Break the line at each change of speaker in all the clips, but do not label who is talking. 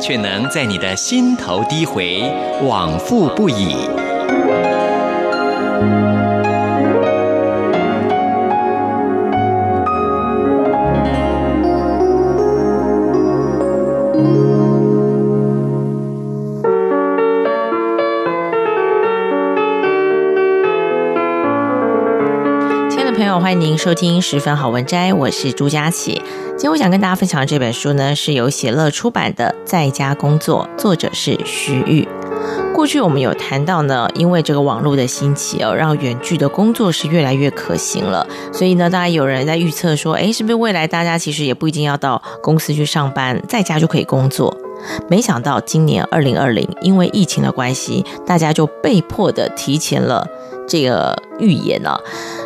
却能在你的心头低回，往复不已。
朋友欢迎您收听十分好文摘，我是朱佳琪。今天我想跟大家分享的这本书呢，是由写乐出版的《在家工作》，作者是徐玉。过去我们有谈到呢，因为这个网络的兴起哦，让远距的工作是越来越可行了。所以呢，大家有人在预测说，哎，是不是未来大家其实也不一定要到公司去上班，在家就可以工作？没想到今年二零二零，因为疫情的关系，大家就被迫的提前了这个预言了。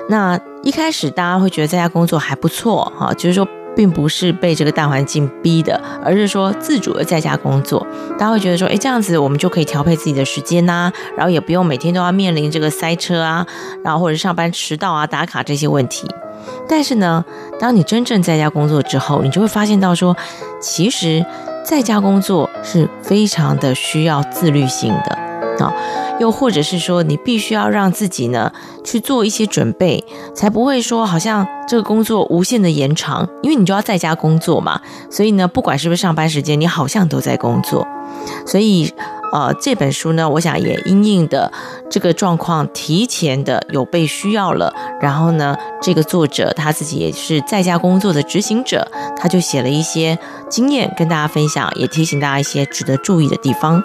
那一开始大家会觉得在家工作还不错哈，就是说并不是被这个大环境逼的，而是说自主的在家工作。大家会觉得说，哎，这样子我们就可以调配自己的时间呐，然后也不用每天都要面临这个塞车啊，然后或者上班迟到啊、打卡这些问题。但是呢，当你真正在家工作之后，你就会发现到说，其实在家工作是非常的需要自律性的。啊，又或者是说，你必须要让自己呢去做一些准备，才不会说好像这个工作无限的延长，因为你就要在家工作嘛。所以呢，不管是不是上班时间，你好像都在工作，所以。呃，这本书呢，我想也因应的这个状况，提前的有被需要了。然后呢，这个作者他自己也是在家工作的执行者，他就写了一些经验跟大家分享，也提醒大家一些值得注意的地方。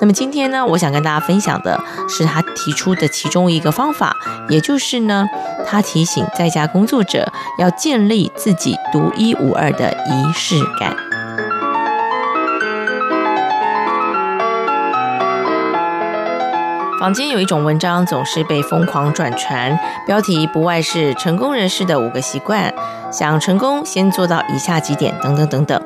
那么今天呢，我想跟大家分享的是他提出的其中一个方法，也就是呢，他提醒在家工作者要建立自己独一无二的仪式感。坊间有一种文章总是被疯狂转传，标题不外是成功人士的五个习惯，想成功先做到以下几点，等等等等。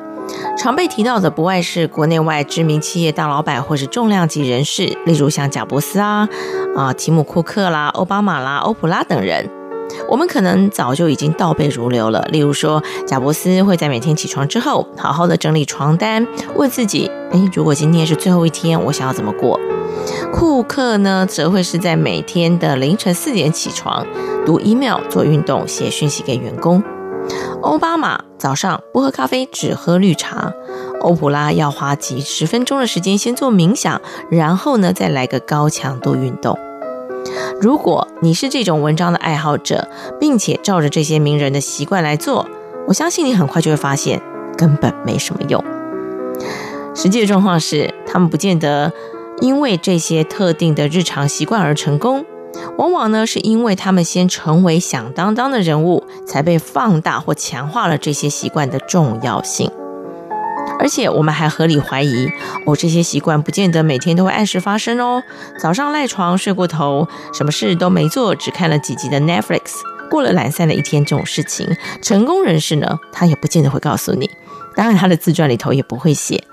常被提到的不外是国内外知名企业大老板或是重量级人士，例如像贾伯斯啊、啊提姆库克啦、奥巴马啦、欧普拉等人。我们可能早就已经倒背如流了。例如说，贾伯斯会在每天起床之后，好好的整理床单，问自己：诶，如果今天是最后一天，我想要怎么过？库克呢，则会是在每天的凌晨四点起床，读 email、做运动、写讯息给员工。欧巴马早上不喝咖啡，只喝绿茶。欧普拉要花几十分钟的时间先做冥想，然后呢，再来个高强度运动。如果你是这种文章的爱好者，并且照着这些名人的习惯来做，我相信你很快就会发现根本没什么用。实际的状况是，他们不见得。因为这些特定的日常习惯而成功，往往呢是因为他们先成为响当当的人物，才被放大或强化了这些习惯的重要性。而且我们还合理怀疑，哦，这些习惯不见得每天都会按时发生哦。早上赖床睡过头，什么事都没做，只看了几集的 Netflix，过了懒散的一天，这种事情，成功人士呢，他也不见得会告诉你。当然，他的自传里头也不会写。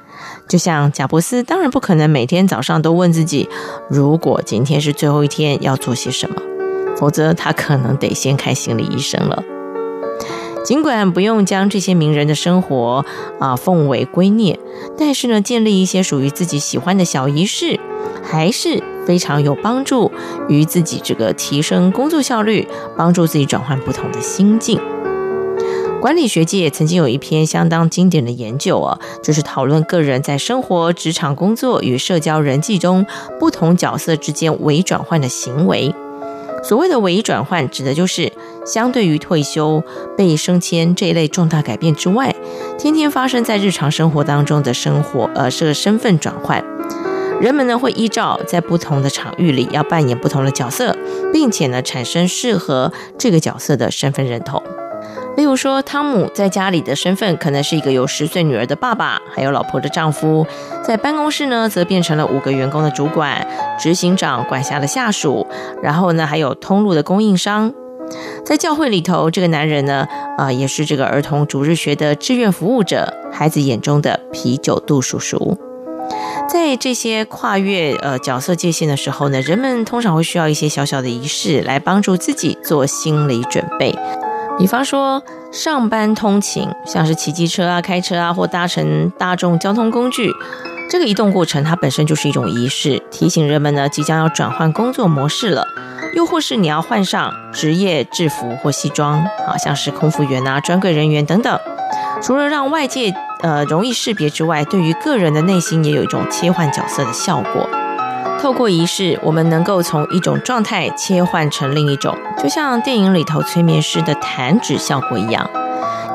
就像贾伯斯，当然不可能每天早上都问自己，如果今天是最后一天要做些什么，否则他可能得先看心理医生了。尽管不用将这些名人的生活啊奉为圭臬，但是呢，建立一些属于自己喜欢的小仪式，还是非常有帮助于自己这个提升工作效率，帮助自己转换不同的心境。管理学界曾经有一篇相当经典的研究啊，就是讨论个人在生活、职场工作与社交人际中不同角色之间微转换的行为。所谓的微转换，指的就是相对于退休、被升迁这一类重大改变之外，天天发生在日常生活当中的生活，呃，是个身份转换。人们呢会依照在不同的场域里要扮演不同的角色，并且呢产生适合这个角色的身份认同。例如说，汤姆在家里的身份可能是一个有十岁女儿的爸爸，还有老婆的丈夫；在办公室呢，则变成了五个员工的主管，执行长管辖的下属，然后呢，还有通路的供应商。在教会里头，这个男人呢，啊、也是这个儿童主日学的志愿服务者，孩子眼中的啤酒肚叔叔。在这些跨越呃角色界限的时候呢，人们通常会需要一些小小的仪式来帮助自己做心理准备。比方说，上班通勤，像是骑机车啊、开车啊，或搭乘大众交通工具，这个移动过程它本身就是一种仪式，提醒人们呢即将要转换工作模式了。又或是你要换上职业制服或西装，啊，像是空服员啊、专柜人员等等。除了让外界呃容易识别之外，对于个人的内心也有一种切换角色的效果。透过仪式，我们能够从一种状态切换成另一种，就像电影里头催眠师的弹指效果一样。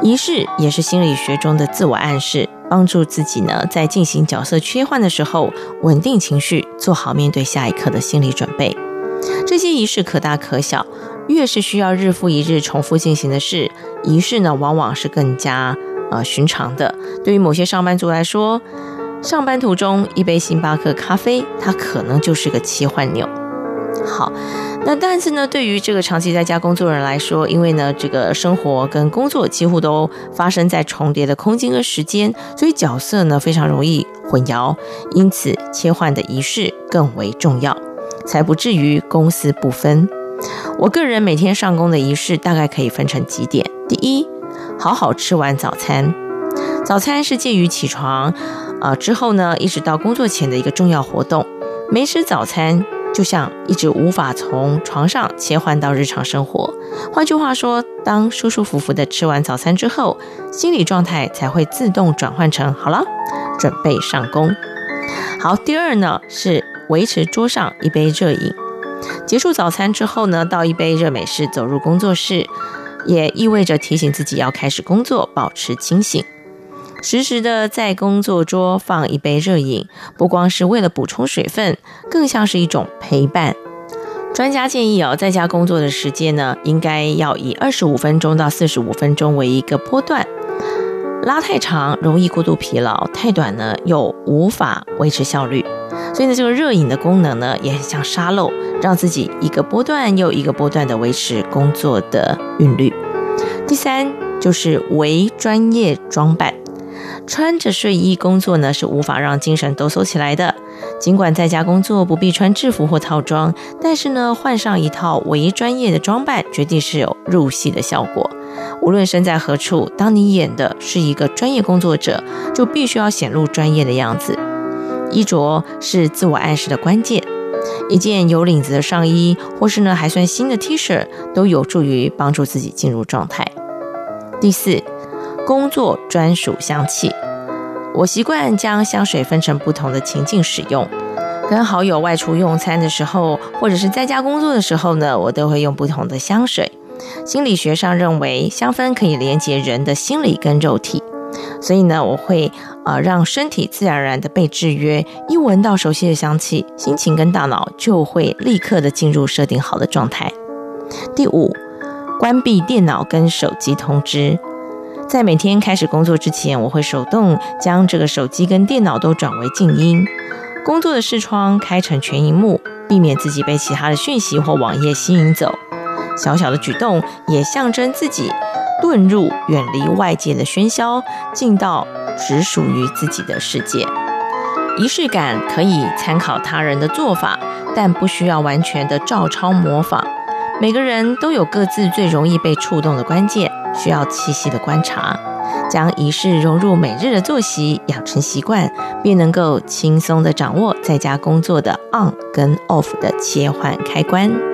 仪式也是心理学中的自我暗示，帮助自己呢在进行角色切换的时候稳定情绪，做好面对下一刻的心理准备。这些仪式可大可小，越是需要日复一日重复进行的事，仪式呢往往是更加呃寻常的。对于某些上班族来说，上班途中一杯星巴克咖啡，它可能就是个切换钮。好，那但是呢，对于这个长期在家工作的人来说，因为呢，这个生活跟工作几乎都发生在重叠的空间和时间，所以角色呢非常容易混淆，因此切换的仪式更为重要，才不至于公私不分。我个人每天上工的仪式大概可以分成几点：第一，好好吃完早餐。早餐是介于起床，呃之后呢，一直到工作前的一个重要活动。没吃早餐，就像一直无法从床上切换到日常生活。换句话说，当舒舒服服的吃完早餐之后，心理状态才会自动转换成好了，准备上工。好，第二呢是维持桌上一杯热饮。结束早餐之后呢，倒一杯热美式，走入工作室，也意味着提醒自己要开始工作，保持清醒。时时的在工作桌放一杯热饮，不光是为了补充水分，更像是一种陪伴。专家建议哦，在家工作的时间呢，应该要以二十五分钟到四十五分钟为一个波段，拉太长容易过度疲劳，太短呢又无法维持效率。所以呢，这个热饮的功能呢，也很像沙漏，让自己一个波段又一个波段的维持工作的韵律。第三就是为专业装扮。穿着睡衣工作呢，是无法让精神抖擞起来的。尽管在家工作不必穿制服或套装，但是呢，换上一套为专业的装扮，绝对是有入戏的效果。无论身在何处，当你演的是一个专业工作者，就必须要显露专业的样子。衣着是自我暗示的关键。一件有领子的上衣，或是呢还算新的 T 恤，都有助于帮助自己进入状态。第四。工作专属香气，我习惯将香水分成不同的情境使用。跟好友外出用餐的时候，或者是在家工作的时候呢，我都会用不同的香水。心理学上认为，香氛可以连接人的心理跟肉体，所以呢，我会呃让身体自然而然的被制约。一闻到熟悉的香气，心情跟大脑就会立刻的进入设定好的状态。第五，关闭电脑跟手机通知。在每天开始工作之前，我会手动将这个手机跟电脑都转为静音，工作的视窗开成全荧幕，避免自己被其他的讯息或网页吸引走。小小的举动也象征自己遁入远离外界的喧嚣，进到只属于自己的世界。仪式感可以参考他人的做法，但不需要完全的照抄模仿。每个人都有各自最容易被触动的关键。需要细细的观察，将仪式融入每日的作息，养成习惯，便能够轻松地掌握在家工作的 on 跟 off 的切换开关。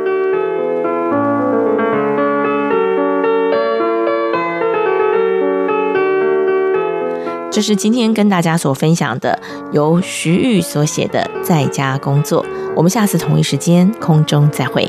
这是今天跟大家所分享的，由徐玉所写的《在家工作》。我们下次同一时间空中再会。